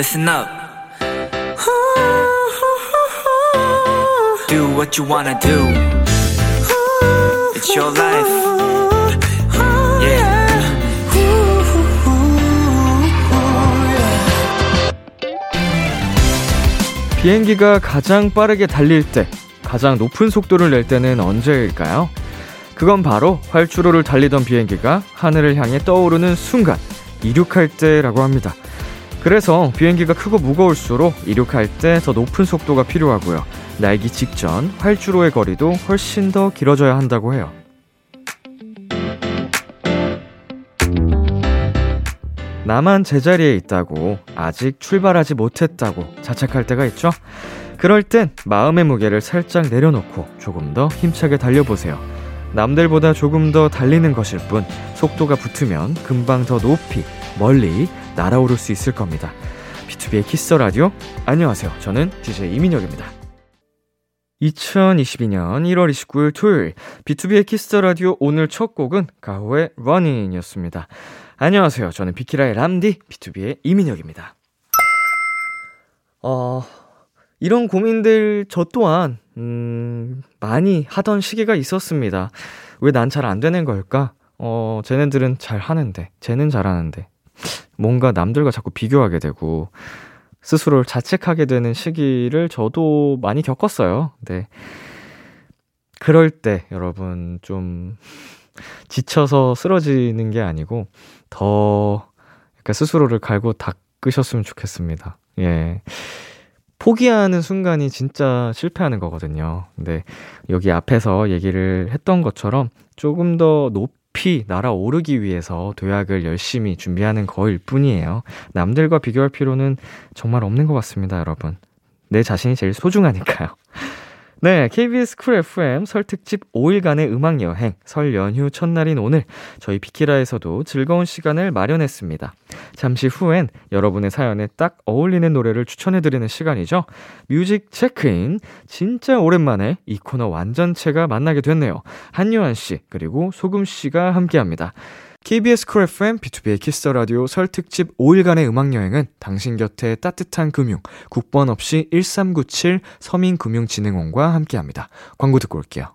listen up. Do what you wanna do. It's your life. Yeah. 비행기가 가장 빠르게 달릴 때, 가장 높은 속도를 낼 때는 언제일까요? 그건 바로 활주로를 달리던 비행기가 하늘을 향해 떠오르는 순간, 이륙할 때라고 합니다. 그래서 비행기가 크고 무거울수록 이륙할 때 더 높은 속도가 필요하고요. 날기 직전 활주로의 거리도 훨씬 더 길어져야 한다고 해요. 나만 제자리에 있다고 아직 출발하지 못했다고 자책할 때가 있죠. 그럴 땐 마음의 무게를 살짝 내려놓고 조금 더 힘차게 달려보세요. 남들보다 조금 더 달리는 것일 뿐 속도가 붙으면 금방 더 높이 멀리 날아오를 수 있을 겁니다. B2B의 키스 라디오 안녕하세요. 저는 DJ 이민혁입니다. 2022년 1월 29일 토요일 B2B의 키스 라디오 오늘 첫 곡은 가호의 Running이었습니다. 안녕하세요. 저는 비키라의 람디 BTOB의 이민혁입니다. 어, 이런 고민들 저 또한 음, 많이 하던 시기가 있었습니다. 왜 난 잘 안 되는 걸까? 어, 쟤네들은 잘 하는데, 쟤는 잘하는데. 뭔가 남들과 자꾸 비교하게 되고, 스스로를 자책하게 되는 시기를 저도 많이 겪었어요. 네. 그럴 때, 여러분, 좀, 지쳐서 쓰러지는 게 아니고, 더, 약간 스스로를 갈고 닦으셨으면 좋겠습니다. 예. 포기하는 순간이 진짜 실패하는 거거든요. 근데 여기 앞에서 얘기를 했던 것처럼 조금 더 높 이 날아오르기 위해서 도약을 열심히 준비하는 거일 뿐이에요. 남들과 비교할 필요는 정말 없는 것 같습니다, 여러분. 내 자신이 제일 소중하니까요. 네, KBS 쿨 FM 설 특집 5일간의 음악 여행, 설 연휴 첫날인 오늘 저희 비키라에서도 즐거운 시간을 마련했습니다. 잠시 후엔 여러분의 사연에 딱 어울리는 노래를 추천해 드리는 시간이죠. 뮤직 체크인. 진짜 오랜만에 이 코너 완전체가 만나게 됐네요. 한유한 씨 그리고 소금 씨가 함께 합니다. KBS 쿨 FM, B2B의 키스터 라디오 설 특집 5일간의 음악 여행은 당신 곁에 따뜻한 금융, 국번 없이 1397 서민금융진흥원과 함께 합니다. 광고 듣고 올게요.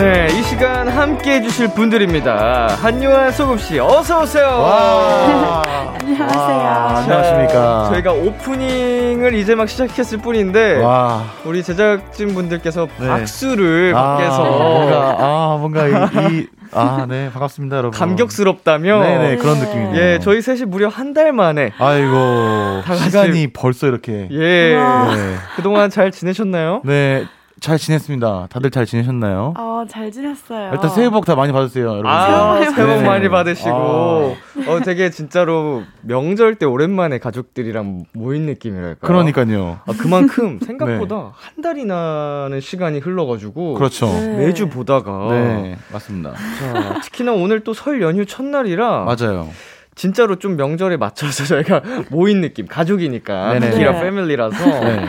네, 이 시간 함께 해주실 분들입니다. 한유한 소금씨, 어서오세요. 와. 안녕하세요. 와, 안녕하십니까. 저희가 오프닝을 이제 막 시작했을 뿐인데, 와. 우리 제작진 분들께서 네. 박수를 아, 밖에서 뭔가 아 뭔가 이, 이 아, 네, 반갑습니다, 여러분. 감격스럽다며. 네네, 그런 느낌이네요. 예, 저희 셋이 무려 한 달 만에. 아이고, 시간이 벌써 이렇게. 예. 네. 그동안 잘 지내셨나요? 네, 잘 지냈습니다. 다들 잘 지내셨나요? 어, 잘 지냈어요. 일단 새해 복 다 많이 받으세요, 여러분. 아, 새해 복 새해 복 네. 많이 받으시고. 어, 되게 진짜로 명절 때 오랜만에 가족들이랑 모인 느낌이랄까요? 그러니까요. 아, 그만큼 생각보다 한 달이나는 시간이 흘러가지고. 그렇죠. 네. 매주 보다가. 네, 맞습니다. 자, 특히나 오늘 또 설 연휴 첫날이라. 맞아요. 진짜로 좀 명절에 맞춰서 저희가 모인 느낌. 가족이니까. 네네. 비키라 네. 패밀리라서. 네.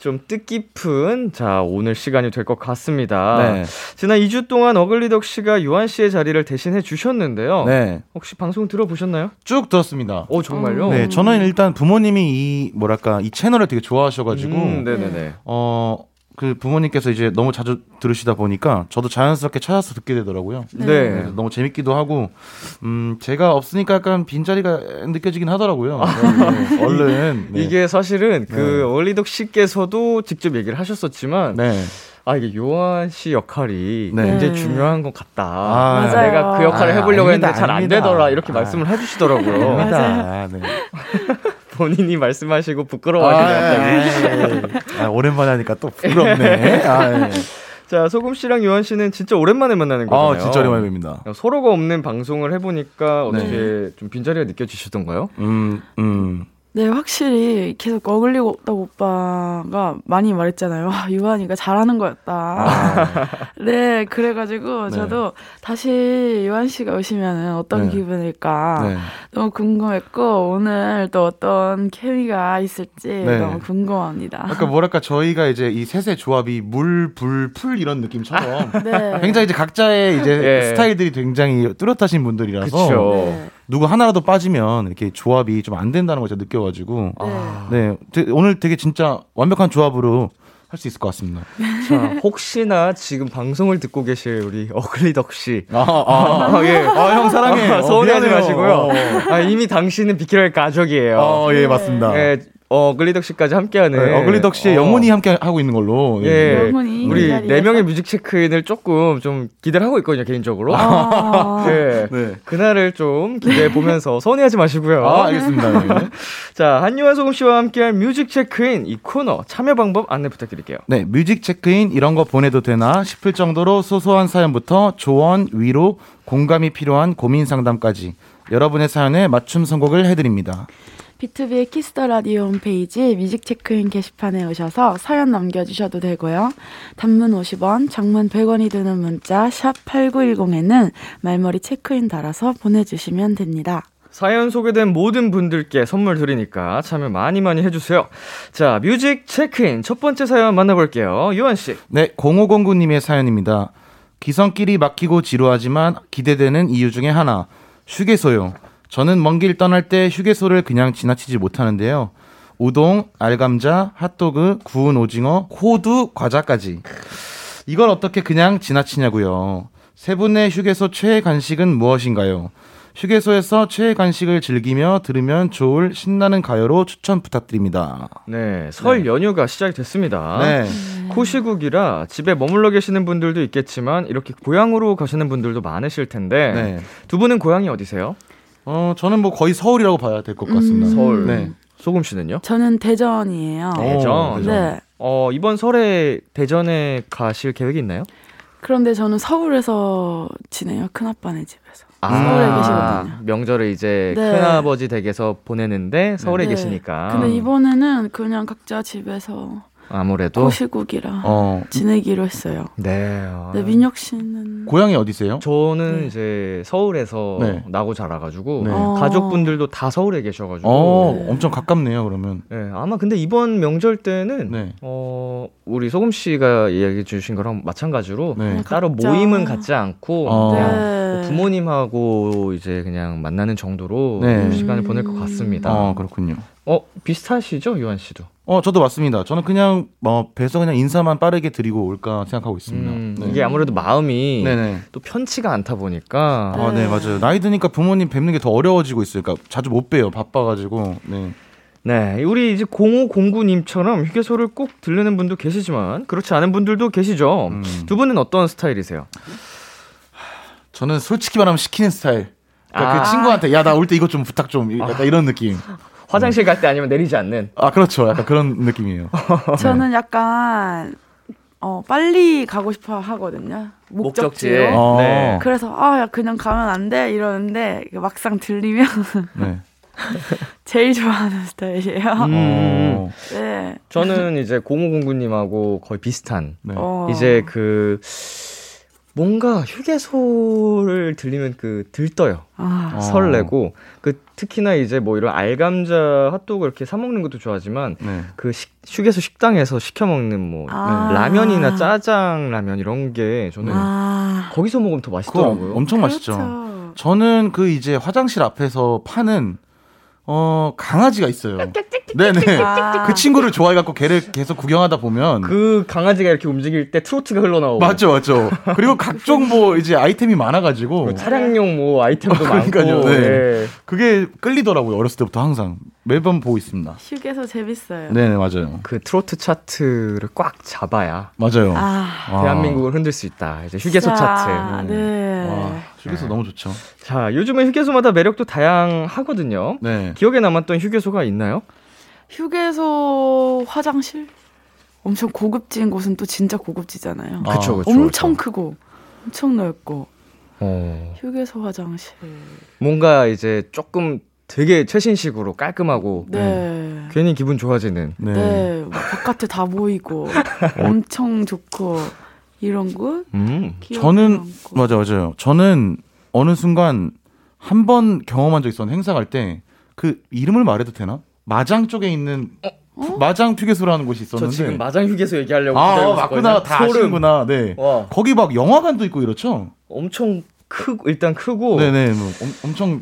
좀 뜻깊은 자 오늘 시간이 될 것 같습니다. 네. 지난 2주 동안 어글리덕 씨가 유한 씨의 자리를 대신해 주셨는데요. 네. 혹시 방송 들어보셨나요? 쭉 들었습니다. 어 정말요? 네, 저는 일단 부모님이 이 뭐랄까 이 채널을 되게 좋아하셔가지고 음, 네네네. 어 그 부모님께서 이제 너무 자주 들으시다 보니까 저도 자연스럽게 찾아서 듣게 되더라고요. 네. 그래서 너무 재밌기도 하고 음 제가 없으니까 약간 빈자리가 느껴지긴 하더라고요. 네, 얼른 네. 이게 사실은 그 네. 원리덕 씨께서도 직접 얘기를 하셨었지만 네. 아 이게 요한 씨 역할이 네. 굉장히 네. 중요한 것 같다. 아, 맞아요. 내가 그 역할을 아, 해보려고 아닙니다, 했는데 잘 안. 되더라 이렇게 아. 말씀을 해주시더라고요. 아닙니다. 네. 본인이 말씀하시고 부끄러워하시는 갑자기. 아, 아, 오랜만에 하니까 또 부끄럽네. 아, 예. 자 소금 씨랑 요한 씨는 진짜 오랜만에 만나는 거잖아요. 아, 진짜 오랜만에 뵙니다. 서로가 없는 방송을 해보니까 어떻게 네. 좀 빈자리가 느껴지시던가요? 음, 음. 네, 확실히 계속 어글리고 오빠가 많이 말했잖아요. 와, 유한이가 잘하는 거였다. 아, 네, 그래가지고 네. 저도 다시 유한 씨가 오시면은 어떤 네. 기분일까 네. 너무 궁금했고 오늘 또 어떤 케미가 있을지 네. 너무 궁금합니다. 그러니까 뭐랄까 저희가 이제 이 셋의 조합이 물, 불, 풀 이런 느낌처럼 네. 굉장히 이제 각자의 이제 예. 스타일들이 굉장히 뚜렷하신 분들이라서. 네. 누구 하나라도 빠지면 이렇게 조합이 좀 안 된다는 걸 제가 느껴가지고 네. 네 되- 오늘 되게 진짜 완벽한 조합으로 할수 있을 것 같습니다. 자 혹시나 지금 방송을 듣고 계실 우리 어글리덕 씨 아, 아, 아, 예. 아, 형 사랑해. 아, 어, 서운해하지. 마시고요. 어. 아, 이미 당신은 비키라의 가족이에요. 어, 예, 맞습니다. 예, 어글리덕 씨까지 함께하는 네, 어글리덕 씨의 어, 영혼이 함께 하고 있는 걸로. 예, 영혼이 우리 이 자리에서. 네 명의 뮤직 체크인을 조금 좀 기대를 하고 있거든요 개인적으로. 아, 예, 네. 그날을 좀 기대해 보면서 서운해하지 마시고요. 아, 알겠습니다. 네. 자, 한유한 소금 씨와 함께할 뮤직 체크인 이 코너 참여 방법 안내 부탁드릴게요. 네, 뮤직 체크인 이런 거 보내도 되나 싶을 정도로 소소한 사연부터 조언, 위로, 공감이 필요한 고민 상담까지 여러분의 사연에 맞춤 선곡을 해드립니다. 비투비의 Kiss the Radio 홈페이지 뮤직 체크인 게시판에 오셔서 사연 남겨주셔도 되고요. 단문 50원, 장문 100원이 드는 문자 샵 8910에는 말머리 체크인 달아서 보내주시면 됩니다. 사연 소개된 모든 분들께 선물 드리니까 참여 많이 많이 해주세요. 자, 뮤직 체크인 첫 번째 사연 만나볼게요. 유한 씨. 네, 0509님의 사연입니다. 기성끼리 막히고 지루하지만 기대되는 이유 중에 하나, 휴게소요. 저는 먼 길 떠날 때 휴게소를 그냥 지나치지 못하는데요. 우동, 알감자, 핫도그, 구운 오징어, 호두, 과자까지. 이걸 어떻게 그냥 지나치냐고요. 세 분의 휴게소 최애 간식은 무엇인가요? 휴게소에서 최애 간식을 즐기며 들으면 좋을 신나는 가요로 추천 부탁드립니다. 네, 설 연휴가 시작이 됐습니다. 네. 코시국이라 집에 머물러 계시는 분들도 있겠지만 이렇게 고향으로 가시는 분들도 많으실 텐데 네. 두 분은 고향이 어디세요? 어, 저는 뭐 거의 서울이라고 봐야 될 것 같습니다. 음. 서울. 네. 소금 씨는요? 저는 대전이에요. 어, 대전. 대전. 네. 어, 이번 설에 대전에 가실 계획이 있나요? 그런데 저는 서울에서 지내요. 큰아빠네 집에서. 서울에 계시거든요. 명절을 이제 네. 큰아버지 댁에서 보내는데 서울에 네. 계시니까. 근데 이번에는 그냥 각자 집에서 아무래도 코시국이라 어, 지내기로 했어요. 네. 아. 네, 민혁 씨는 고향이 어디세요? 저는 네. 이제 서울에서 네. 나고 자라가지고 네. 어. 가족분들도 다 서울에 계셔가지고 어, 네. 엄청 가깝네요, 그러면. 네, 아마 근데 이번 명절 때는 네. 어 우리 소금 씨가 이야기해 주신 거랑 마찬가지로 네. 네, 따로 각자. 모임은 갖지 않고 어. 그냥 네. 뭐 부모님하고 이제 그냥 만나는 정도로 네. 시간을 음. 보낼 것 같습니다. 어, 그렇군요. 어 비슷하시죠, 유한 씨도? 어, 저도 맞습니다. 저는 그냥 뭐 뵈서 그냥 인사만 빠르게 드리고 올까 생각하고 있습니다. 음, 네. 이게 아무래도 마음이 네네. 또 편치가 않다 보니까 아, 네, 맞아요. 나이 드니까 부모님 뵙는 게 더 어려워지고 있어요. 그러니까 자주 못 뵈요. 바빠가지고. 네. 네, 우리 이제 0509님처럼 휴게소를 꼭 들르는 분도 계시지만 그렇지 않은 분들도 계시죠. 음. 두 분은 어떤 스타일이세요? 저는 솔직히 말하면 시키는 스타일. 그러니까 아. 그 친구한테 야 나 올 때 이것 좀 부탁 좀 약간 이런 느낌. 화장실 갈 때 아니면 내리지 않는. 아 그렇죠. 약간 그런 느낌이에요. 저는 약간 어 빨리 가고 싶어 하거든요. 목적지로. 어. 네. 그래서 아 야, 그냥 가면 안 돼 이러는데 막상 들리면 네. 제일 좋아하는 스타일이에요. 음. 어. 네. 저는 이제 0509님하고 거의 비슷한. 네. 어. 이제 그 뭔가 휴게소를 들리면 그 들떠요. 아, 어. 설레고 그 특히나 이제 뭐 이런 알감자 핫도그 이렇게 사 먹는 것도 좋아하지만 네. 그 식- 휴게소 식당에서 시켜 먹는 뭐 아. 라면이나 짜장 라면 이런 게 저는 아. 거기서 먹으면 더 맛있더라고요. 엄청 맛있죠. 그렇죠. 저는 그 이제 화장실 앞에서 파는 어 강아지가 있어요. 네네. 아. 그 친구를 좋아해갖고 걔를 계속 구경하다 보면 그 강아지가 이렇게 움직일 때 트로트가 흘러나오고 맞죠, 맞죠. 그리고 각종 뭐 이제 아이템이 많아가지고 그 차량용 뭐 아이템도 많고 그러니까요, 네. 예. 그게 끌리더라고요. 어렸을 때부터 항상 매번 보고 있습니다. 휴게소 재밌어요. 네네 맞아요, 그 트로트 차트를 꽉 잡아야 맞아요. 아, 아. 대한민국을 흔들 수 있다. 이제 휴게소 자, 차트. 네. 와, 휴게소 네. 너무 좋죠. 자, 요즘은 휴게소마다 매력도 다양하거든요. 네. 기억에 남았던 휴게소가 있나요? 휴게소 화장실? 엄청 고급진 곳은 또 진짜 고급지잖아요. 아, 그쵸, 그쵸. 엄청 그쵸. 크고 엄청 넓고 어. 휴게소 화장실. 뭔가 이제 조금 되게 최신식으로 깔끔하고 네. 괜히 기분 좋아지는. 네. 네. 막 바깥에 다 보이고 엄청 좋고 이런 곳. 음. 저는. 맞아 맞아요. 저는 어느 순간 한 번 경험한 적 있었는데 행사 갈 때 그 이름을 말해도 되나? 마장 쪽에 있는 마장 휴게소라는 곳이 저 있었는데 지금 마장 휴게소 얘기하려고 아 기다리고 맞구나. 다 소름. 아시는구나. 네. 와, 거기 막 영화관도 있고 이렇죠. 엄청 크고 일단 크고 네네 뭐 엄, 엄청 하,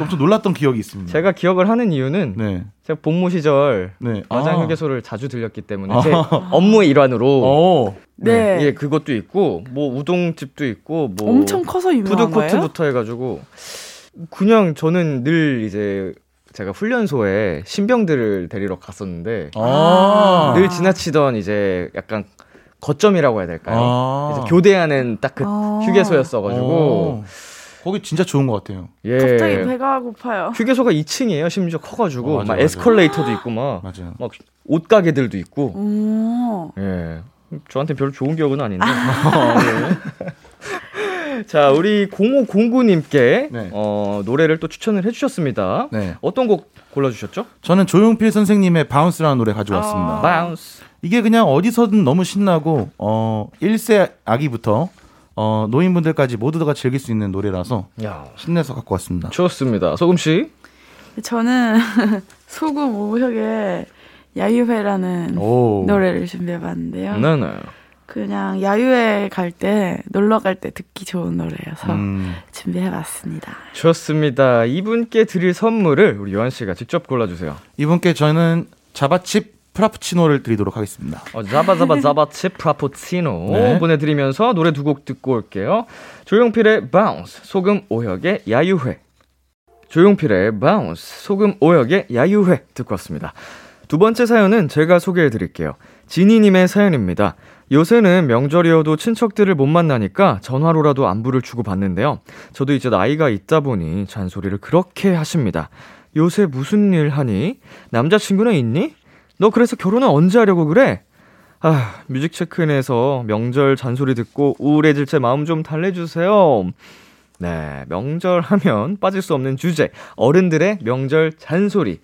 엄청 놀랐던 기억이 있습니다. 제가 기억을 하는 이유는 네. 제가 복무 시절 네. 마장 아. 휴게소를 자주 들렸기 때문에 제 업무의 일환으로 어. 네. 예, 그것도 있고 뭐 우동집도 있고 뭐 엄청 커서 유명한 거예요? 푸드코트부터 해 가지고 그냥 저는 늘 이제 제가 훈련소에 신병들을 데리러 갔었는데 아. 늘 지나치던 이제 약간 거점이라고 해야 될까요? 아. 이제 교대하는 딱그 아. 휴게소였어가지고 어. 거기 진짜 좋은 것 같아요. 예 갑자기 배가 고파요. 휴게소가 2층이에요 심지어 커가지고 어, 맞아, 막 맞아. 에스컬레이터도 있고 막막 맞아요. 옷가게들도 있고 오. 예. 저한테 별로 좋은 기억은 아닌데. 예. 자, 우리 0509님께 네. 어, 노래를 또 추천을 해주셨습니다. 네. 어떤 곡 골라주셨죠? 저는 조용필 선생님의 Bounce라는 노래 가져왔습니다. 아. Bounce. 이게 그냥 어디서든 너무 신나고 어 1세 아기부터 어 노인분들까지 모두가 즐길 수 있는 노래라서 야, 신내서 갖고 왔습니다. 좋습니다. 소금 씨. 저는 소금 오혁의 야유회라는 오. 노래를 준비해봤는데요. 네네. 그냥 야유회 갈 때, 놀러 갈 때 듣기 좋은 노래여서 음, 준비해봤습니다. 좋습니다. 이분께 드릴 선물을 우리 유한 씨가 직접 골라주세요. 이분께 저는 자바칩 프라푸치노를 드리도록 하겠습니다. 어, 자바자바 자바칩 프라푸치노 네. 보내드리면서 노래 두 곡 듣고 올게요. 조용필의 Bounce, 소금 오혁의 야유회. 조용필의 Bounce, 소금 오혁의 야유회 듣고 왔습니다. 두 번째 사연은 제가 소개해 드릴게요. 지니님의 사연입니다. 요새는 명절이어도 친척들을 못 만나니까 전화로라도 안부를 주고 받는데요. 저도 이제 나이가 있다 보니 잔소리를 그렇게 하십니다. 요새 무슨 일 하니? 남자친구는 있니? 너 그래서 결혼은 언제 하려고 그래? 아, 뮤직 체크인에서 명절 잔소리 듣고 우울해질 제 마음 좀 달래주세요. 네, 명절 하면 빠질 수 없는 주제. 어른들의 명절 잔소리.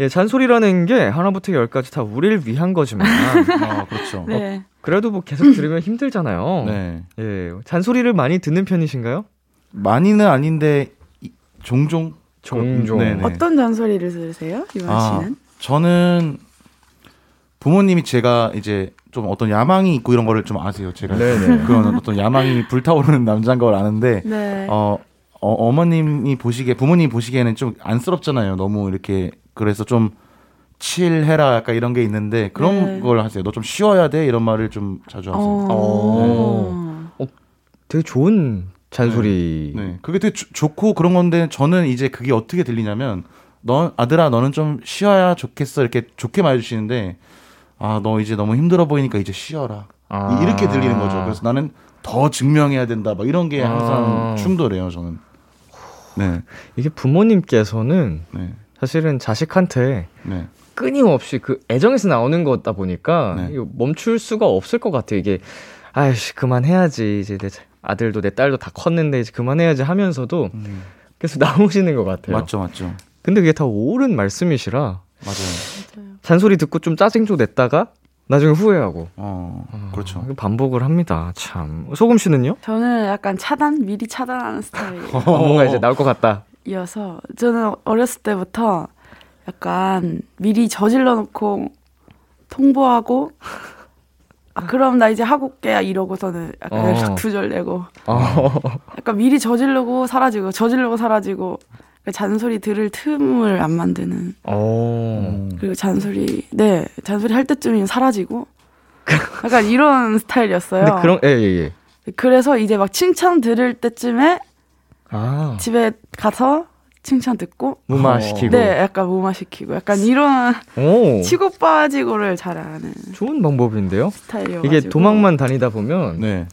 예, 잔소리라는 게 하나부터 열까지 다 우리를 위한 거지만, 아, 그렇죠. 네. 그래도 뭐 계속 들으면 힘들잖아요. 네. 예, 잔소리를 많이 듣는 편이신가요? 많이는 아닌데 이- 종종 종종. 네네. 어떤 잔소리를 들으세요, 아, 씨는? 저는 부모님이 제가 이제 좀 어떤 야망이 있고 이런 거를 좀 아세요. 제가 네네. 그런 어떤 야망이 불타오르는 남자인 걸 아는데 네. 어, 어 어머님이 보시기에 부모님이 보시기에는 좀 안쓰럽잖아요. 너무 이렇게 그래서 좀 칠해라 약간 이런 게 있는데 그런 네. 걸 하세요. 너 좀 쉬어야 돼 이런 말을 좀 자주 하세요. 어. 되게 좋은 잔소리. 네, 그게 되게 조- 좋고 그런 건데 저는 이제 그게 어떻게 들리냐면 너 아들아 너는 좀 쉬어야 좋겠어 이렇게 좋게 말해주시는데 아 너 이제 너무 힘들어 보이니까 이제 쉬어라 아. 이- 이렇게 들리는 거죠. 그래서 나는 더 증명해야 된다 막 이런 게 항상 아. 충돌해요 저는. 네, 이게 부모님께서는 네, 사실은 자식한테 네. 끊임없이 그 애정에서 나오는 거다 보니까 네. 멈출 수가 없을 것 같아요. 이게 아이씨 그만해야지 이제 내 아들도 내 딸도 다 컸는데 이제 그만해야지 하면서도 음, 계속 나오시는 것 같아요. 맞죠, 맞죠, 근데 그게 다 옳은 말씀이시라 맞아요. 잔소리 듣고 좀 짜증 좀 냈다가 나중에 후회하고 어, 그렇죠. 이거 반복을 합니다. 참 소금 씨는요? 저는 약간 차단, 미리 차단하는 스타일이에요. 어, 뭔가 이제 나올 것 같다. 이어서 저는 어렸을 때부터 약간 미리 저질러 놓고 통보하고 아 그럼 나 이제 하고 올게 이러고서는 약간 어. 두절 내고 어. 약간 미리 저지르고 사라지고 저지르고 사라지고 그 잔소리 들을 틈을 안 만드는 어. 그리고 잔소리 네 잔소리 할 때쯤이면 사라지고 약간 이런 스타일이었어요. 그런 예예 예. 그래서 이제 막 칭찬 들을 때쯤에 아 집에 가서 칭찬 듣고 무마시키고. 네 약간 무마시키고 약간 이런 오. 치고 빠지고를 잘하는 좋은 방법인데요. 스타일이어가지고 이게 도망만 다니다 보면 네.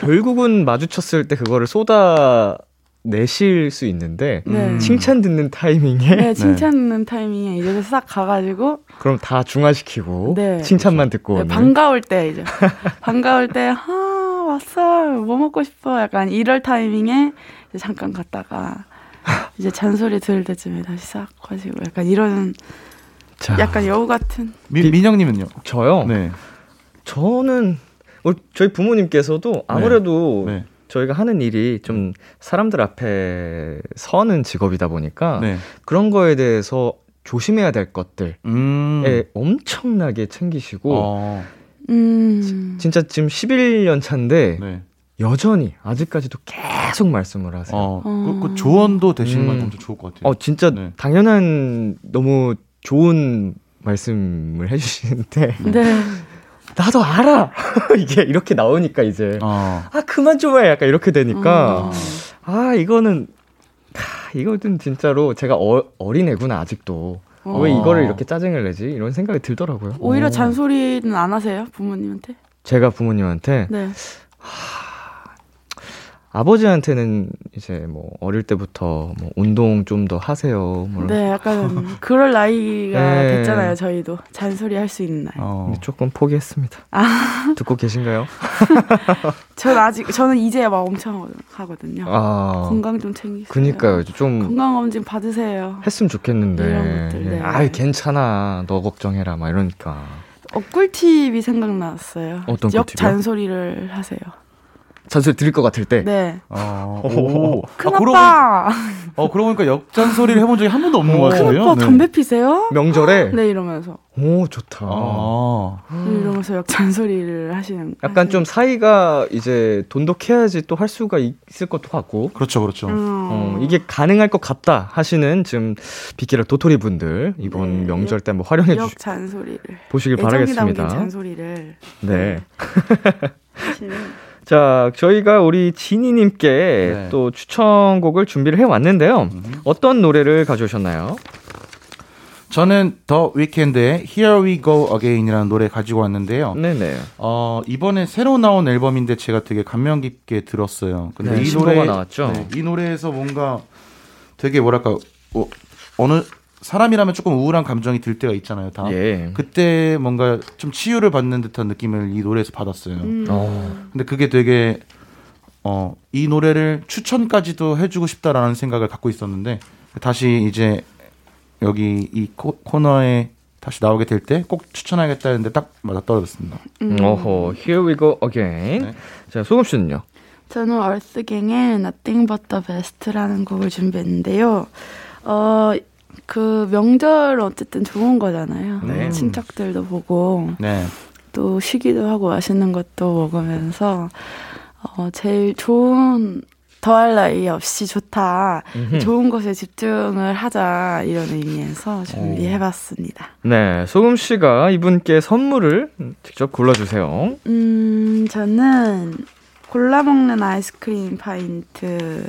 결국은 마주쳤을 때 그거를 쏟아 내실 수 있는데 네. 음. 칭찬 듣는 타이밍에 네 칭찬 듣는 타이밍에 이제 싹 가가지고 그럼 다 중화시키고 네. 칭찬만 듣고 네. 반가울 때 이제 반가울 때아 왔어 뭐 먹고 싶어 약간 이럴 타이밍에 이제 잠깐 갔다가 이제 잔소리 들을 때쯤에 다시 싹 가지고 약간 이런 자, 약간 여우 같은 미, 민영님은요? 저요. 네. 저는 우리 저희 부모님께서도 아무래도 네. 저희가 하는 일이 좀 사람들 앞에 서는 직업이다 보니까 네. 그런 거에 대해서 조심해야 될 것들에 음. 엄청나게 챙기시고 어. 음 진짜 지금 11년 차인데 네. 여전히 아직까지도 계속 말씀을 하세요. 어, 어. 그, 그 조언도 대신에 음. 엄청 좋을 것 같아요. 진짜 네. 당연한 너무 좋은 말씀을 해주시는데 네. 나도 알아 이게 이렇게 나오니까 이제 어. 아 그만 좀 해 약간 이렇게 되니까 어. 아 이거는 하, 이거는 진짜로 제가 어, 어린애구나 아직도 어. 왜 이거를 이렇게 짜증을 내지 이런 생각이 들더라고요. 오히려 어. 잔소리는 안 하세요 부모님한테? 제가 부모님한테 네. 아버지한테는 이제 뭐 어릴 때부터 뭐 운동 좀 더 하세요. 뭐 네, 약간 그럴 나이가 네. 됐잖아요. 저희도 잔소리 할 수 있는 나이. 어. 근데 조금 포기했습니다. 아. 듣고 계신가요? 전 아직 저는 이제 막 엄청 하거든요. 아, 건강 좀 챙기세요. 그니까요. 좀 건강 검진 받으세요. 했으면 좋겠는데. 이런 것들, 네. 아이 괜찮아. 너 걱정해라. 막 이러니까. 어, 꿀팁이 생각났어요. 어떤 역 꿀팁이요? 잔소리를 하세요. 잔소리 드릴 것 같을 때. 네. 어. 오. 큰 아, 그러고, 어, 그러고 보니까 역잔소리를 해본 적이 한 번도 없는 것큰 같은데요. 아빠 네. 담배 피세요? 명절에. 네 이러면서 오 좋다. 아. 이러면서 역 잔소리를 하시는. 약간 하시는- 좀 사이가 이제 돈독해야지 또 할 수가 있을 것도 같고. 그렇죠, 그렇죠. 음. 어, 이게 가능할 것 같다 하시는 지금 비키라 도토리 분들 이번 네, 명절 때 한번 활용해 역주 잔소리를. 보시길 바라겠습니다. 잔소리를 네. 자, 저희가 우리 지니님께 네. 또 추천곡을 준비를 해왔는데요. 어떤 노래를 가져오셨나요? 저는 더 위켄드의 Here We Go Again이라는 노래 가지고 왔는데요. 네네. 어, 이번에 새로 나온 앨범인데 제가 되게 감명 깊게 들었어요. 근데 네, 이 신곡가 노래 나왔죠? 네, 이 노래에서 뭔가 되게 뭐랄까 어, 어느 사람이라면 조금 우울한 감정이 들 때가 있잖아요. 다. 예. 그때 뭔가 좀 치유를 받는 듯한 느낌을 이 노래에서 받았어요. 음. 어, 근데 그게 되게 어, 이 노래를 추천까지도 해주고 싶다라는 생각을 갖고 있었는데 다시 이제 여기 이 코, 코너에 다시 나오게 될 때 꼭 추천하겠다 했는데 딱 맞아 떨어졌습니다. 음. 어허, Here we go again. 네. 자, 소금 씨는요? 저는 얼스갱의 Nothing But The Best라는 곡을 준비했는데요. 어, 그 명절 어쨌든 좋은 거잖아요. 네. 친척들도 보고 네. 또 쉬기도 하고 맛있는 것도 먹으면서 어, 제일 좋은 더할 나위 없이 좋다. 음흠. 좋은 것에 집중을 하자 이런 의미에서 준비해봤습니다. 네, 소금 씨가 이분께 선물을 직접 골라주세요. 음, 저는 골라 먹는 아이스크림 파인트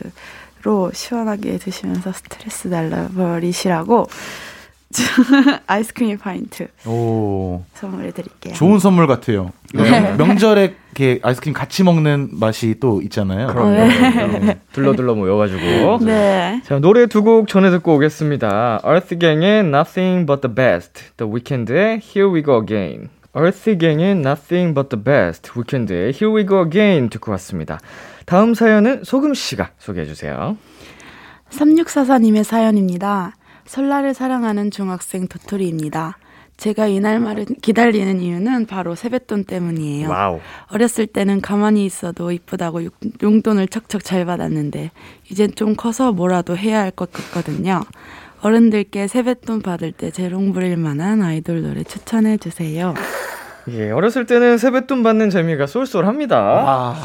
로 시원하게 드시면서 스트레스 날려버리시라고 아이스크림 파인트 오 선물해 드릴게요. 좋은 선물 같아요. 네. 명- 명절에 이렇게 아이스크림 같이 먹는 맛이 또 있잖아요. 그럼요. 네. 둘러둘러 모여가지고. 네. 자, 노래 두 곡 전해 듣고 오겠습니다. Earthgang의 Nothing But The Best, The Weeknd의 Here We Go Again. Earthgang의 Nothing But The Best, Weeknd의 Here We Go Again 듣고 왔습니다. 다음 사연은 소금 씨가 소개해 주세요. 3644님의 사연입니다. 설날을 사랑하는 중학생 도토리입니다. 제가 이날만을 기다리는 이유는 바로 세뱃돈 때문이에요. Wow. 어렸을 때는 가만히 있어도 이쁘다고 용- 용돈을 척척 잘 받았는데 이젠 좀 커서 뭐라도 해야 할 것 같거든요. 어른들께 세뱃돈 받을 때 재롱 부릴 만한 아이돌 노래 추천해 주세요. 예, 어렸을 때는 세뱃돈 받는 재미가 쏠쏠합니다. 아,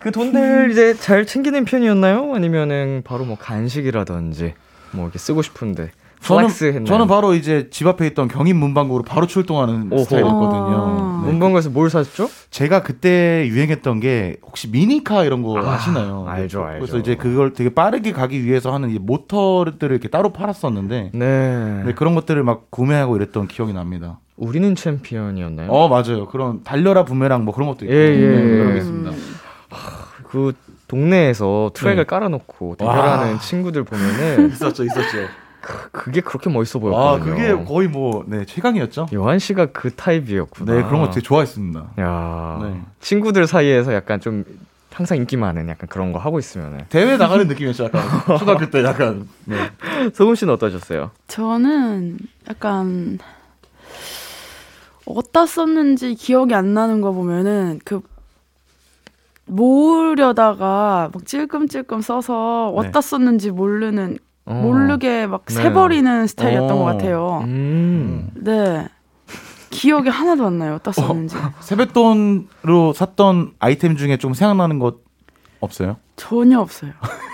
그 돈들 이제 잘 챙기는 편이었나요? 아니면은 바로 뭐 간식이라든지. 뭐 이렇게 쓰고 싶은데 저는 했나요? 저는 바로 이제 집 앞에 있던 경인 문방구로 바로 출동하는 오호. 스타일이었거든요. 아. 네. 문방구에서 뭘 샀죠? 제가 그때 유행했던 게 혹시 미니카 이런 거 아, 아시나요? 알죠, 알죠. 그래서 이제 그걸 되게 빠르게 가기 위해서 하는 이 모터들을 이렇게 따로 팔았었는데 네. 네, 그런 것들을 막 구매하고 이랬던 기억이 납니다. 우리는 챔피언이었나요? 어 맞아요. 그런 달려라 부메랑 뭐 그런 것도 있고 예, 예, 네, 예. 그런 게 있습니다. 그 동네에서 트랙을 네. 깔아놓고 대결하는 와. 친구들 보면은 있었죠, 있었죠. 그게 그렇게 멋있어 아 보였거든요. 그게 거의 뭐 네, 최강이었죠. 요한 씨가 그 타입이었구나. 네 그런 거 되게 좋아했습니다. 야 네. 친구들 사이에서 약간 좀 항상 인기 많은 약간 그런 거 하고 있으면은 대회 나가는 느낌이었죠, 약간 초등학교 때 약간. 네. 소금 씨는 어떠셨어요? 저는 약간 어디다 썼는지 기억이 안 나는 거 보면은 그 모으려다가 막 찔끔찔끔 써서 네. 어디다 썼는지 모르는 어. 모르게 막 네. 세버리는 스타일이었던 어. 것 같아요. 음. 네. 기억이 하나도 안 나요. 어디다 썼는지. 세뱃돈으로 샀던 아이템 중에 좀 생각나는 것 없어요? 전혀 없어요.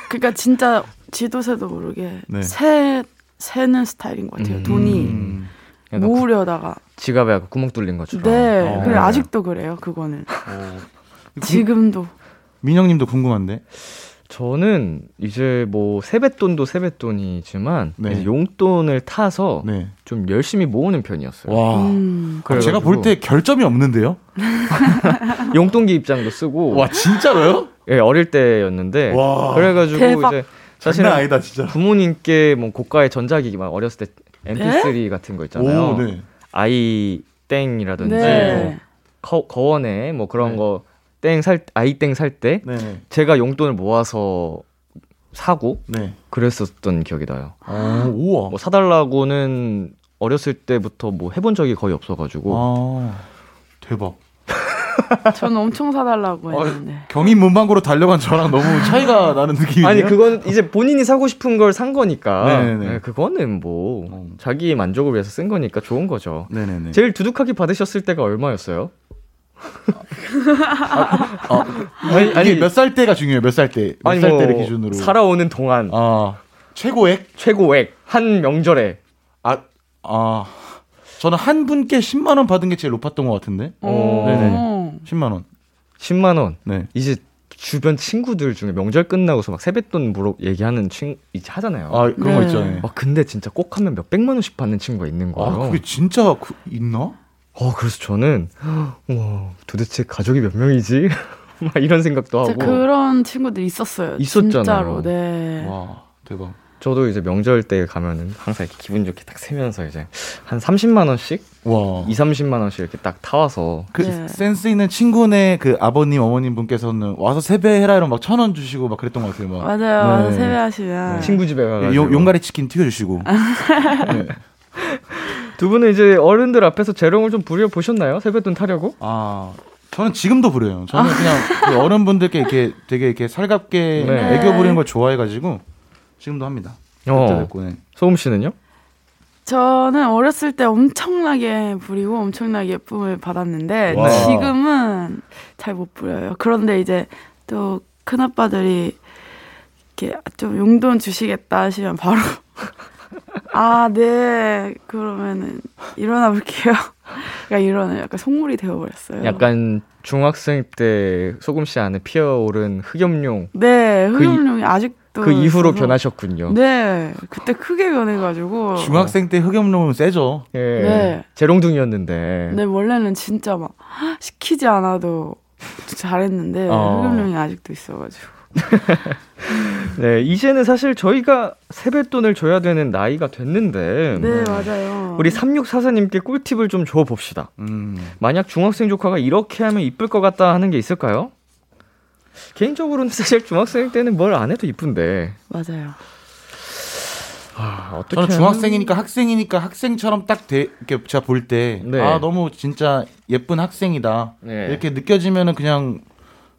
그러니까 진짜 지도새도 모르게 네. 새 새는 스타일인 것 같아요. 음. 돈이 음. 약간 모으려다가. 지갑에 구멍 뚫린 것처럼. 네. 어. 그래 아직도 그래요. 그거는 지금도. 민영님도 궁금한데. 저는 이제 뭐 세뱃돈도 세뱃돈이지만 네. 용돈을 타서 네. 좀 열심히 모으는 편이었어요. 와. 음. 아, 제가 볼 때 결점이 없는데요? 용돈기 입장도 쓰고 와 진짜로요? 예, 어릴 때였는데 와. 그래가지고 대박. 이제 사실은 사실은 아니다 진짜. 부모님께 뭐 고가의 전자기기 막 어렸을 때 MP3 같은 거 있잖아요. 오, 네. 아이 땡이라든지 네. 뭐 거, 거원에 뭐 그런 네. 거 땡 살 아이 땡 살때 네. 제가 용돈을 모아서 사고 네. 그랬었던 기억이 나요. 아, 우와. 뭐 사달라고는 어렸을 때부터 뭐 해본 적이 거의 없어가지고 아, 대박. 저는 엄청 사달라고 아, 했는데. 경인 문방구로 달려간 저랑 너무 차이가 나는 느낌이에요. 아니 그건 이제 본인이 사고 싶은 걸 산 거니까 네네네. 네, 그거는 뭐 어. 자기 만족을 위해서 쓴 거니까 좋은 거죠. 네네네. 제일 두둑하게 받으셨을 때가 얼마였어요? 어, 아니, 아니 몇 살 때가 중요해요. 몇 살 때? 몇 살 때를 기준으로? 뭐 살아오는 동안 아 최고액? 최고액 한 명절에 아, 아 저는 한 분께 10만 원 받은 게 제일 높았던 것 같은데. 어. 네네. 10만 원. 10만 원. 네. 이제 주변 친구들 중에 명절 끝나고서 막 세뱃돈 물어 얘기하는 친 이제 하잖아요. 아 그런 거 네. 있잖아요. 막 근데 진짜 꼭 하면 몇 백만 원씩 받는 친구가 있는 거예요. 아 그게 진짜 그, 있나? 어 그래서 저는 와 도대체 가족이 몇 명이지? 막 이런 생각도 하고. 그런 친구들 있었어요. 있었잖아요. 진짜로. 네. 와 대박. 저도 이제 명절 때 가면은 항상 이렇게 기분 좋게 딱 세면서 이제 한 30만 원씩, 와. 2, 30만 원씩 이렇게 딱 타와서 그 네. 센스 있는 친구네 그 아버님 어머님 분께서는 와서 세배해라 이러면 막천 원 주시고 막 그랬던 것 같아요. 막 맞아요. 네. 세배하시면. 친구 집에 가가지고 용, 용가리 치킨 튀겨 주시고. 네. 두 분은 이제 어른들 앞에서 재롱을 좀 부려 보셨나요? 세뱃돈 타려고? 아 저는 지금도 부려요. 저는 그냥 그 어른분들께 이렇게 되게 이렇게 살갑게 네. 애교 부리는 걸 좋아해가지고 지금도 합니다. 어. 네. 소금 씨는요? 저는 어렸을 때 엄청나게 부리고 엄청나게 예쁨을 받았는데 와. 지금은 잘 못 부려요. 그런데 이제 또 큰아빠들이 이렇게 좀 용돈 주시겠다 하시면 바로 아, 네. 그러면은 일어나 볼게요. 그러니까 일어나 약간 속물이 되어 버렸어요. 약간 중학생 때 소금 씨 안에 피어오른 흑염룡 네, 그 흑염룡이 아직도 그 이후로 있어서. 변하셨군요. 네, 그때 크게 변해가지고 중학생 때 흑염룡은 세죠. 예. 네. 재롱둥이였는데. 네, 원래는 진짜 막 시키지 않아도 잘했는데 어. 흑염룡이 아직도 있어가지고. 네, 이제는 사실 저희가 세뱃돈을 줘야 되는 나이가 됐는데 네, 맞아요. 우리 3644님께 꿀팁을 좀 줘 봅시다. 음. 만약 중학생 조카가 이렇게 하면 이쁠 것 같다 하는 게 있을까요? 개인적으로는 사실 중학생 때는 뭘 안 해도 이쁜데. 맞아요. 아, 어떻게 저는 하면- 중학생이니까 학생이니까 학생처럼 딱 돼, 이렇게 제가 볼 때, 네. 아, 너무 진짜 예쁜 학생이다. 네. 이렇게 느껴지면은 그냥,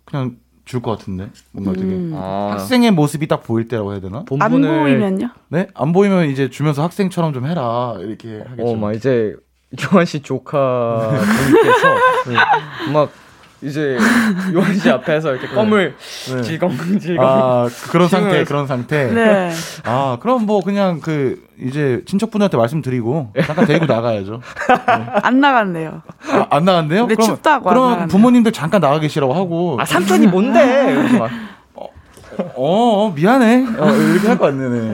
그냥 줄 것 같은데. 뭔가 되게. 음. 아, 학생의 모습이 딱 보일 때라고 해야 되나? 안 본분을 보이면요? 네? 안 보이면 이제 주면서 학생처럼 좀 해라. 이렇게 하겠죠. 어, 막 이제 교환 씨 조카 분께서 막 이제 요한 씨 앞에서 이렇게 껌을 네. 질겅질겅 아 그런 상태 그런 상태. 네. 아 그럼 뭐 그냥 그 이제 친척분한테 말씀드리고 잠깐 데리고 나가야죠. 안 나갔네요. 아, 안 나간대요? 네, 그럼, 춥다고 안 그럼. 부모님들 잠깐 나가 계시라고 하고. 아 삼촌이 뭔데? 이러면서 막. 어, 어, 미안해. 어, 이렇게 할 것 같네. 네.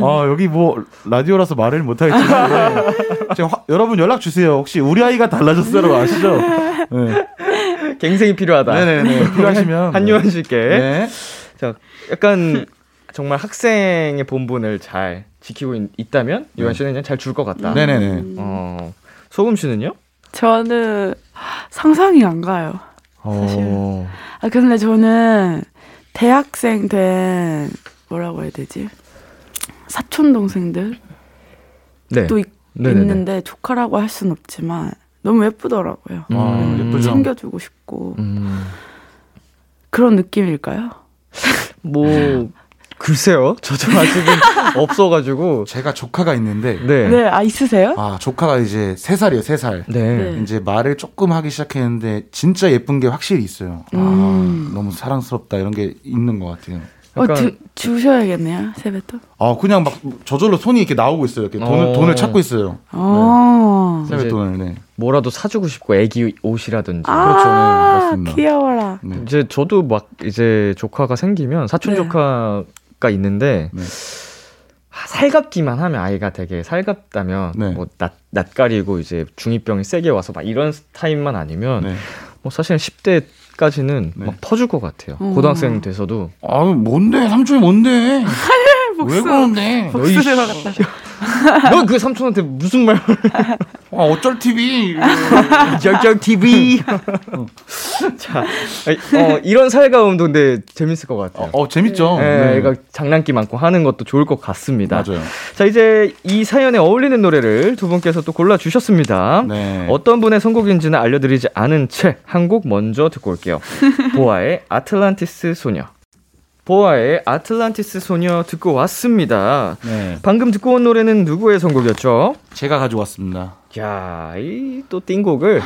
아 여기 뭐 라디오라서 말을 못 하겠지만 네. 여러분 연락 주세요. 혹시 우리 아이가 달라졌어라고 아시죠? 네. 갱생이 필요하다. 네네네. 필요하시면 한유한 씨께. 네. 자, 약간 정말 학생의 본분을 잘 지키고 있, 다면 유한 씨는 그냥 잘 줄 것 같다. 네네네. 어, 소금 씨는요? 저는 상상이 안 가요. 어, 아 근데 저는 대학생 된 뭐라고 해야 되지? 사촌 동생들 네. 또 있, 네네네. 있는데 조카라고 할 순 없지만 너무 예쁘더라고요. 아, 음. 예쁘죠. 챙겨주고 싶고 음, 그런 느낌일까요? 뭐 글쎄요. 저도 아직은 없어가지고. 제가 조카가 있는데 네. 네, 아 있으세요? 아 조카가 이제 세 살이에요, 세 살. 네. 네. 이제 말을 조금 하기 시작했는데 진짜 예쁜 게 확실히 있어요. 음. 아 너무 사랑스럽다 이런 게 있는 것 같아요. 어, 약간- 주, 주셔야겠네요, 세뱃돈. 아 그냥 막 저절로 손이 이렇게 나오고 있어요. 이렇게 돈을 어. 돈을 찾고 있어요. 어. 이제- 세뱃돈을 네. 뭐라도 사주고 싶고 애기 옷이라든지. 그렇죠. 네, 아, 맞습니다. 귀여워라. 네. 이제 저도 막 이제 조카가 생기면 사촌 네. 조카가 있는데 네. 아, 살갑기만 하면 아이가 되게 살갑다면 네. 뭐 낯, 낯가리고 이제 중이병이 세게 와서 막 이런 타입만 아니면 네. 뭐 사실은 10대 까지는 네. 막 퍼줄 것 같아요. 음. 고등학생 돼서도 아 뭔데 삼촌이 뭔데? 왜 그러는데? 복수 들어갔다. 너 그 삼촌한테 무슨 말? 아 어쩔 TV. 열정 TV. 자, 어, 이런 살가움도 근데 재밌을 것 같아요. 어 재밌죠. 네, 애가 장난기 많고 하는 것도 좋을 것 같습니다. 맞아요. 자, 이제 이 사연에 어울리는 노래를 두 분께서 또 골라 주셨습니다. 네. 어떤 분의 선곡인지는 알려드리지 않은 채 한 곡 먼저 듣고 올게요. 보아의 아틀란티스 소녀. 보아의 아틀란티스 소녀 듣고 왔습니다. 네. 방금 듣고 온 노래는 누구의 선곡이었죠? 제가 가져왔습니다. 야, 이 또 띵곡을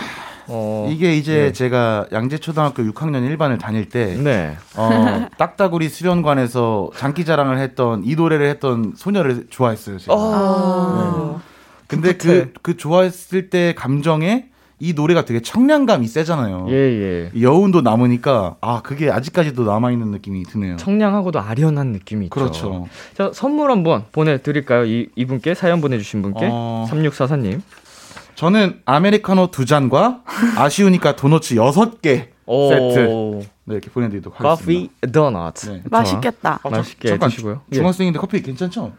어, 이게 이제 네. 제가 양재초등학교 6학년 1반을 다닐 때 네. 어, 딱따구리 수련관에서 장기자랑을 했던 이 노래를 했던 소녀를 좋아했어요. 제가. 어. 근데 그, 그 좋아했을 때 감정에 이 노래가 되게 청량감이 세잖아요. 예, 예. 여운도 남으니까 아 그게 아직까지도 남아 있는 느낌이 드네요. 청량하고도 아련한 느낌이 있죠. 그렇죠. 자, 선물 한번 보내드릴까요? 이, 이분께 사연 보내주신 분께 어. 3644님. 저는 아메리카노 두 잔과 아쉬우니까 도너츠 여섯 개 세트 네, 이렇게 보내드리도록 하겠습니다. 커피 도넛. 네. 맛있겠다. 아, 맛있게 잠깐, 드시고요. 예. 중학생인데 커피 괜찮죠?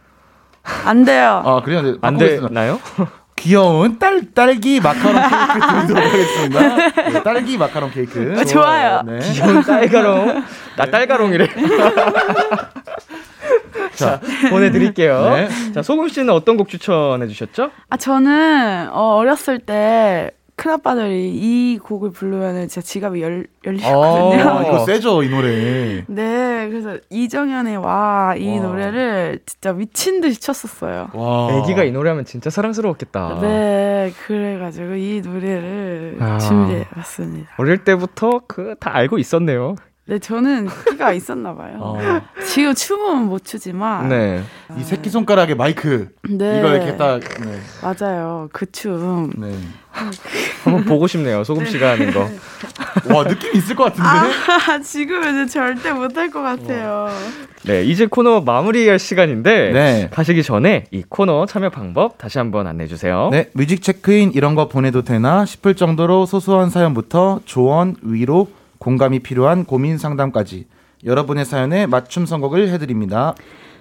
안 돼요. 아 그래요? 네, 안. 되나요? 귀여운 딸 딸기 마카롱 케이크 드리도록 하겠습니다. 네, 딸기 마카롱 케이크. 어, 좋아요. 네. 귀여운 딸가롱. 나 딸가롱이래. 자, 보내드릴게요. 네. 자, 소금 씨는 어떤 곡 추천해 주셨죠? 아 저는 어, 어렸을 때 큰아빠들이 이 곡을 부르면 진짜 지갑이 열, 열리셨거든요. 아, 이거 세죠 이 노래. 네, 그래서 이정현의 와 이 와. 노래를 진짜 미친 듯이 쳤었어요. 와. 애기가 이 노래하면 진짜 사랑스러웠겠다. 네, 그래가지고 이 노래를 아. 준비해봤습니다. 어릴 때부터 그 다 알고 있었네요. 네, 저는 끼가 있었나 봐요. 어, 지금 춤은 못 추지만, 네. 이 새끼 손가락에 마이크 네, 이거 이렇게 딱. 네. 맞아요. 그 춤. 네. 한번 보고 싶네요. 소금 씨가 하는 거. 와 느낌 있을 것 같은데. 아, 지금은 절대 못할 것 같아요. 네, 이제 코너 마무리할 시간인데 네. 가시기 전에 이 코너 참여 방법 다시 한번 안내해 주세요. 네, 뮤직 체크인 이런 거 보내도 되나 싶을 정도로 소소한 사연부터 조언, 위로, 공감이 필요한 고민 상담까지 여러분의 사연에 맞춤 선곡을 해드립니다.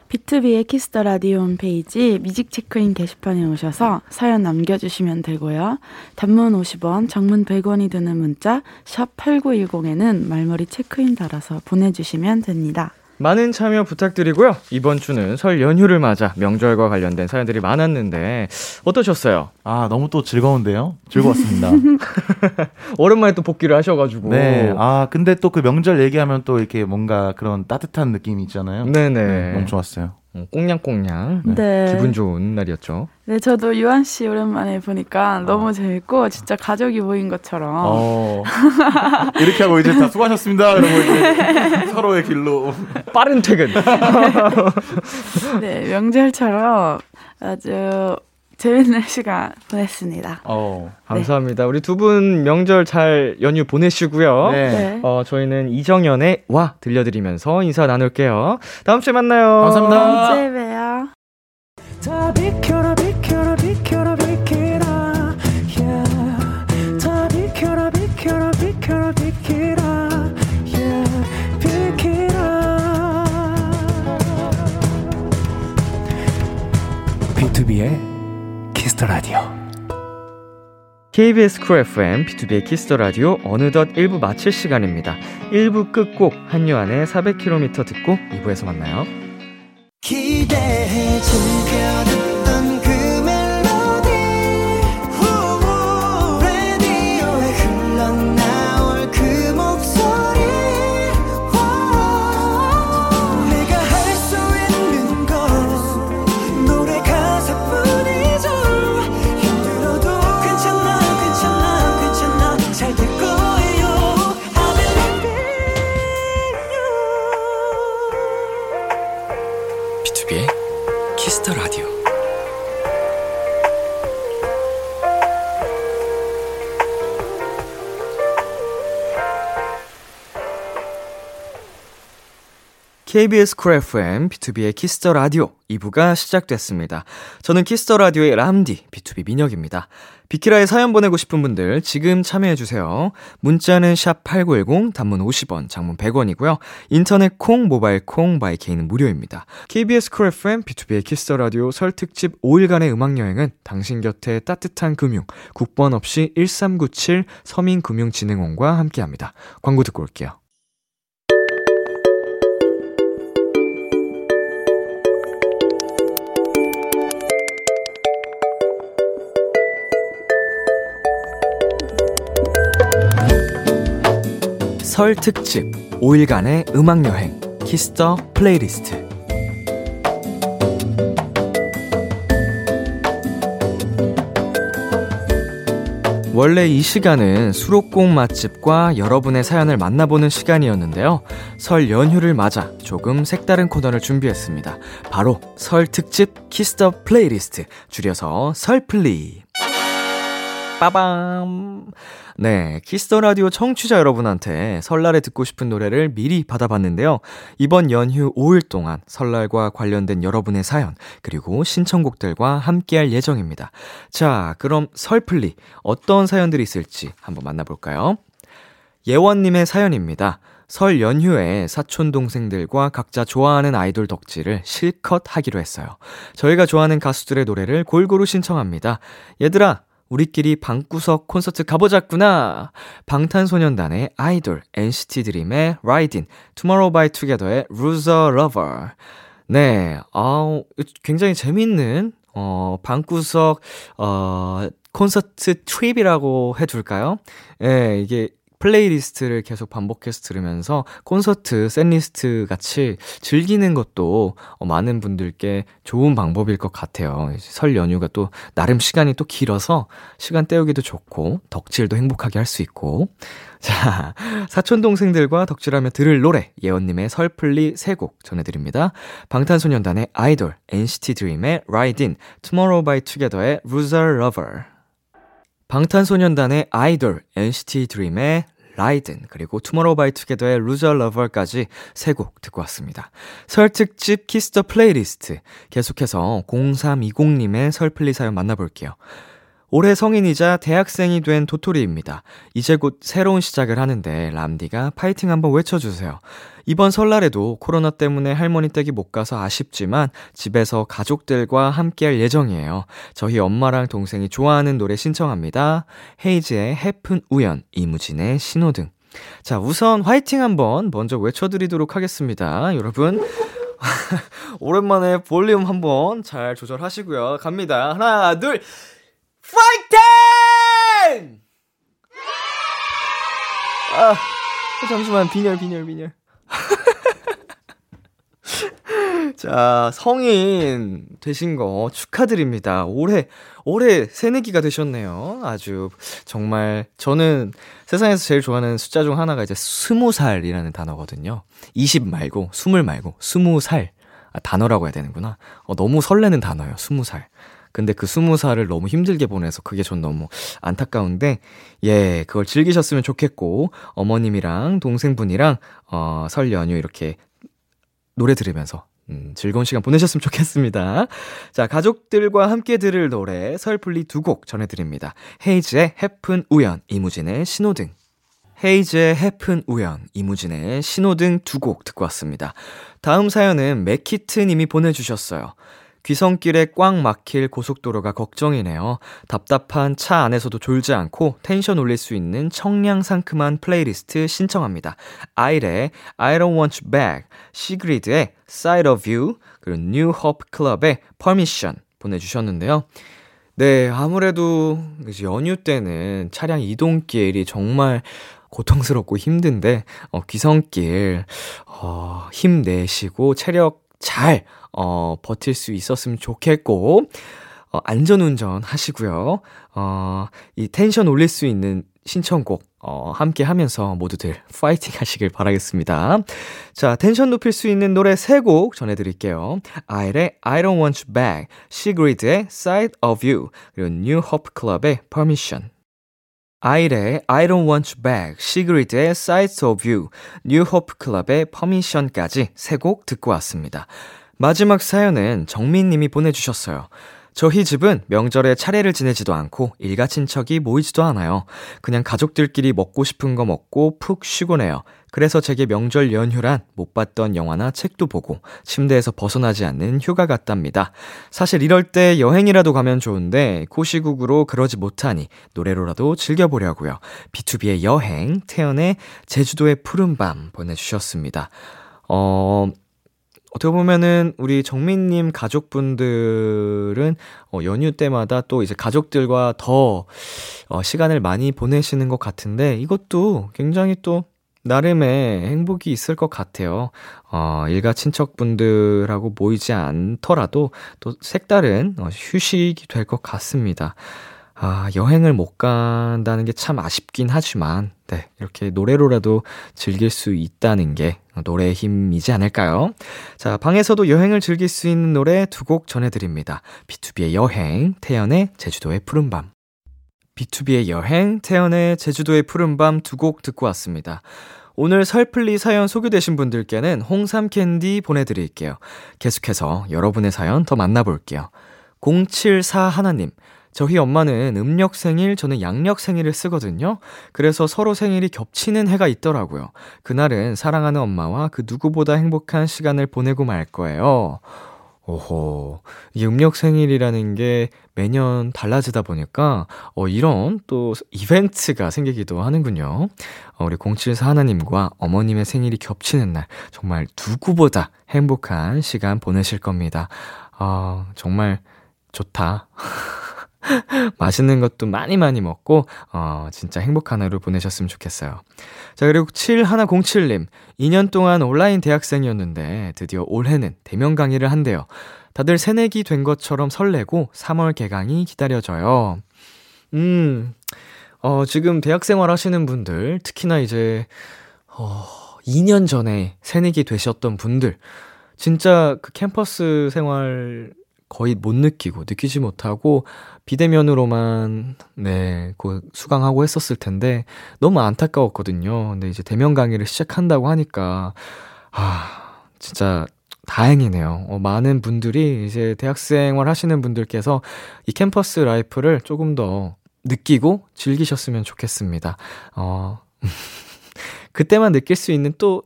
비투비의 Kiss the Radio 홈페이지 뮤직 체크인 게시판에 오셔서 사연 남겨주시면 되고요. 단문 50원, 장문 100원이 드는 문자 샵 8910에는 말머리 체크인 달아서 보내주시면 됩니다. 많은 참여 부탁드리고요. 이번 주는 설 연휴를 맞아 명절과 관련된 사연들이 많았는데 어떠셨어요? 아, 너무 또 즐거운데요? 즐거웠습니다. 오랜만에 또 복귀를 하셔가지고. 네. 아, 근데 또 그 명절 얘기하면 또 이렇게 뭔가 그런 따뜻한 느낌이 있잖아요. 네네. 네, 너무 좋았어요. 어, 꽁냥꽁냥. 네. 네. 기분 좋은 날이었죠. 네, 저도 유한 씨 오랜만에 보니까 너무 재밌고 진짜 가족이 모인 것처럼. 어. 이렇게 하고 이제 다 수고하셨습니다. 이러고 이제 서로의 길로. 빠른 퇴근. 네, 명절처럼 아주 재밌는 시간 보냈습니다. 어. 감사합니다. 우리 두 분 명절 잘 연휴 보내시고요. 네. 네. 어, 저희는 이정연의 와 들려드리면서 인사 나눌게요. 다음 주에 만나요. 감사합니다. 언제 봬요? 다 비켜라 비켜라 비켜라 비켜라 yeah. 다 비켜라 비켜라 비켜라 비켜라 yeah. 비켜라 B2B의 키스터 라디오 KBS 쿨 FM, B2B의 키스터 라디오 어느덧 1부 마칠 시간입니다. 1부 끝곡 한유한의 400km 듣고 2부에서 만나요. 기대해 즐겨 KBS 쿨 FM, B2B의 키스터 라디오 2부가 시작됐습니다. 저는 키스터 라디오의 람디, B2B 민혁입니다. 비키라에 사연 보내고 싶은 분들 지금 참여해주세요. 문자는 샵8910, 단문 50원, 장문 100원이고요. 인터넷 콩, 모바일 콩, 마이케이는 무료입니다. KBS 쿨 FM, B2B의 키스터 라디오 설 특집 5일간의 음악여행은 당신 곁에 따뜻한 금융, 국번 없이 1397 서민금융진흥원과 함께합니다. 광고 듣고 올게요. 설 특집 5일간의 음악 여행 키스터 플레이리스트 원래 이 시간은 수록곡 맛집과 여러분의 사연을 만나보는 시간이었는데요. 설 연휴를 맞아 조금 색다른 코너를 준비했습니다. 바로 설 특집 Kiss the Playlist, 줄여서 설플리. 빠밤. 네, Kiss the Radio 청취자 여러분한테 설날에 듣고 싶은 노래를 미리 받아봤는데요. 이번 연휴 5일 동안 설날과 관련된 여러분의 사연, 그리고 신청곡들과 함께할 예정입니다. 자, 그럼 설플리, 어떤 사연들이 있을지 한번 만나볼까요? 예원님의 사연입니다. 설 연휴에 사촌 동생들과 각자 좋아하는 아이돌 덕질을 실컷 하기로 했어요. 저희가 좋아하는 가수들의 노래를 골고루 신청합니다. 얘들아, 우리끼리 방구석 콘서트 가보자꾸나. 방탄소년단의 아이돌, NCT 드림의 Riding, Tomorrow by Together의 Loser Lover. 네, 아우, 굉장히 재밌는, 어, 방구석, 어, 콘서트 trip이라고 해둘까요? 예, 이게 playlist를 계속 반복해서 들으면서 콘서트 setlist 같이 즐기는 것도 어, 많은 분들께 좋은 방법일 것 같아요. 설 연휴가 또 나름 시간이 또 길어서 시간 때우기도 좋고 덕질도 행복하게 할 수 있고 자 사촌 동생들과 덕질하며 들을 노래 예원님의 설플리 세 곡 전해드립니다. 방탄소년단의 아이돌, NCT 드림의 Ridin', Tomorrow by Together의 Loser Lover. 방탄소년단의 아이돌, NCT 드림의 Ridin', 그리고 투모로우 바이 투게더의 Loser Lover까지 세 곡 듣고 왔습니다. 설 특집 Kiss the Playlist. 계속해서 0320님의 설플리 사연 만나볼게요. 올해 성인이자 대학생이 된 도토리입니다. 이제 곧 새로운 시작을 하는데 람디가 파이팅 한번 외쳐주세요. 이번 설날에도 코로나 때문에 할머니 댁이 못 가서 아쉽지만 집에서 가족들과 함께 할 예정이에요. 저희 엄마랑 동생이 좋아하는 노래 신청합니다. 헤이즈의 해픈 우연, 이무진의 신호등. 자, 우선 화이팅 한번 먼저 외쳐드리도록 하겠습니다. 여러분. 오랜만에 볼륨 한번 잘 조절하시고요. 갑니다. 하나, 둘, 파이팅! 아, 잠시만, 빈혈, 빈혈, 빈혈. 자, 성인 되신 거 축하드립니다. 올해, 올해 새내기가 되셨네요. 아주, 정말, 저는 세상에서 제일 좋아하는 숫자 중 하나가 이제 스무 살이라는 단어거든요. 20 말고, 20 말고, 스무 살. 아, 단어라고 해야 되는구나. 어, 너무 설레는 단어예요, 스무 살. 근데 그 스무 살을 너무 힘들게 보내서 그게 전 너무 안타까운데, 예, 그걸 즐기셨으면 좋겠고, 어머님이랑 동생분이랑, 어, 설 연휴 이렇게 노래 들으면서 음, 즐거운 시간 보내셨으면 좋겠습니다. 자, 가족들과 함께 들을 노래 설플리 두 곡 전해드립니다. 헤이즈의 해픈 우연, 이무진의 신호등. 헤이즈의 해픈 우연, 이무진의 신호등 두 곡 듣고 왔습니다. 다음 사연은 맥키트 님이 보내주셨어요. 귀성길에 꽉 막힐 고속도로가 걱정이네요. 답답한 차 안에서도 졸지 않고 텐션 올릴 수 있는 청량 상큼한 플레이리스트 신청합니다. 아이의 I don't want you back, 시그리드의 Sight of You, 그리고 New Hope Club의 Permission 보내주셨는데요. 네, 아무래도 연휴 때는 차량 이동길이 정말 고통스럽고 힘든데, 어, 귀성길, 어, 힘내시고 체력 잘, 어, 버틸 수 있었으면 좋겠고, 어, 안전운전 하시고요. 어, 이 텐션 올릴 수 있는 신청곡, 어, 함께 하면서 모두들 파이팅 하시길 바라겠습니다. 자, 텐션 높일 수 있는 노래 세곡 전해드릴게요. 아일의 I don't want you back, 시그리드의 Sight of You, 그리고 New Hope Club의 Permission. 아일의 I don't want you back, 시그리드의 Sight of You, New Hope Club의 Permission까지 세곡 듣고 왔습니다. 마지막 사연은 정민님이 보내주셨어요. 저희 집은 명절에 차례를 지내지도 않고 일가 친척이 모이지도 않아요. 그냥 가족들끼리 먹고 싶은 거 먹고 푹 쉬곤 해요. 그래서 제게 명절 연휴란 못 봤던 영화나 책도 보고 침대에서 벗어나지 않는 휴가 같답니다. 사실 이럴 때 여행이라도 가면 좋은데 고시국으로 그러지 못하니 노래로라도 즐겨보려고요. B2B의 여행, 태연의 제주도의 푸른 밤 보내주셨습니다. 어, 어떻게 보면은 우리 정민님 가족분들은 어, 연휴 때마다 또 이제 가족들과 더 어, 시간을 많이 보내시는 것 같은데 이것도 굉장히 또 나름의 행복이 있을 것 같아요. 어, 일가 친척분들하고 모이지 않더라도 또 색다른 어, 휴식이 될 것 같습니다. 아, 여행을 못 간다는 게 참 아쉽긴 하지만, 네, 이렇게 노래로라도 즐길 수 있다는 게 노래의 힘이지 않을까요? 자, 방에서도 여행을 즐길 수 있는 노래 두 곡 전해드립니다. B2B의 여행, 태연의 제주도의 푸른밤. B2B의 여행, 태연의 제주도의 푸른밤 두 곡 듣고 왔습니다. 오늘 설플리 사연 소개되신 분들께는 홍삼 캔디 보내드릴게요. 계속해서 여러분의 사연 더 만나볼게요. 074 하나님. 저희 엄마는 음력 생일, 저는 양력 생일을 쓰거든요. 그래서 서로 생일이 겹치는 해가 있더라고요. 그날은 사랑하는 엄마와 그 누구보다 행복한 시간을 보내고 말 거예요. 오호. 이 음력 생일이라는 게 매년 달라지다 보니까, 어, 이런 또 이벤트가 생기기도 하는군요. 어, 우리 074 하나님과 어머님의 생일이 겹치는 날, 정말 누구보다 행복한 시간 보내실 겁니다. 아, 정말 좋다. 맛있는 것도 많이 많이 먹고, 어, 진짜 행복한 하루 보내셨으면 좋겠어요. 자, 그리고 7107님. 2년 동안 온라인 대학생이었는데, 드디어 올해는 대면 강의를 한대요. 다들 새내기 된 것처럼 설레고, 3월 개강이 기다려져요. 음, 어, 지금 대학 생활 하시는 분들, 특히나 이제, 어, 2년 전에 새내기 되셨던 분들, 진짜 그 캠퍼스 생활 거의 못 느끼고 느끼지 못하고 비대면으로만 네, 그 수강하고 했었을 텐데 너무 안타까웠거든요. 근데 이제 대면 강의를 시작한다고 하니까 아, 진짜 다행이네요. 어, 많은 분들이 이제 대학생활 하시는 분들께서 이 캠퍼스 life를 조금 더 느끼고 즐기셨으면 좋겠습니다. 어, 그때만 느낄 수 있는 또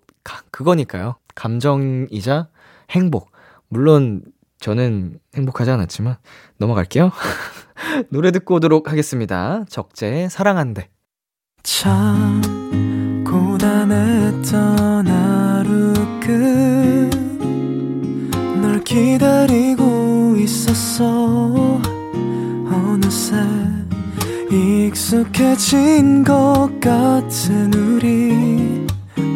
그거니까요. 감정이자 행복. 물론 저는 행복하지 않았지만 넘어갈게요. 노래 듣고 오도록 하겠습니다. 적재 사랑한대. 참 고단했던 하루 끝널 기다리고 있었어 어느새 익숙해진 것 같은 우리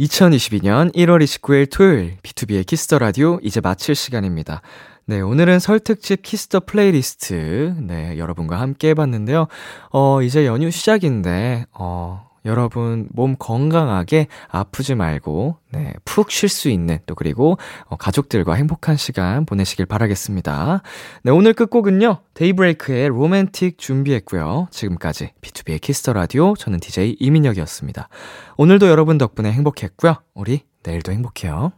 2022년 1월 29일 토요일 비투비의 Kiss the Radio 이제 마칠 시간입니다. 네, 오늘은 설 특집 Kiss the Playlist 네, 여러분과 함께 해 봤는데요. 어, 이제 연휴 시작인데 어, 여러분 몸 건강하게 아프지 말고 네, 푹 쉴 수 있는 또 그리고 어, 가족들과 행복한 시간 보내시길 바라겠습니다. 네, 오늘 끝곡은요. 데이브레이크의 로맨틱 준비했고요. 지금까지 비투비의 Kiss the Radio 저는 DJ 이민혁이었습니다. 오늘도 여러분 덕분에 행복했고요. 우리 내일도 행복해요.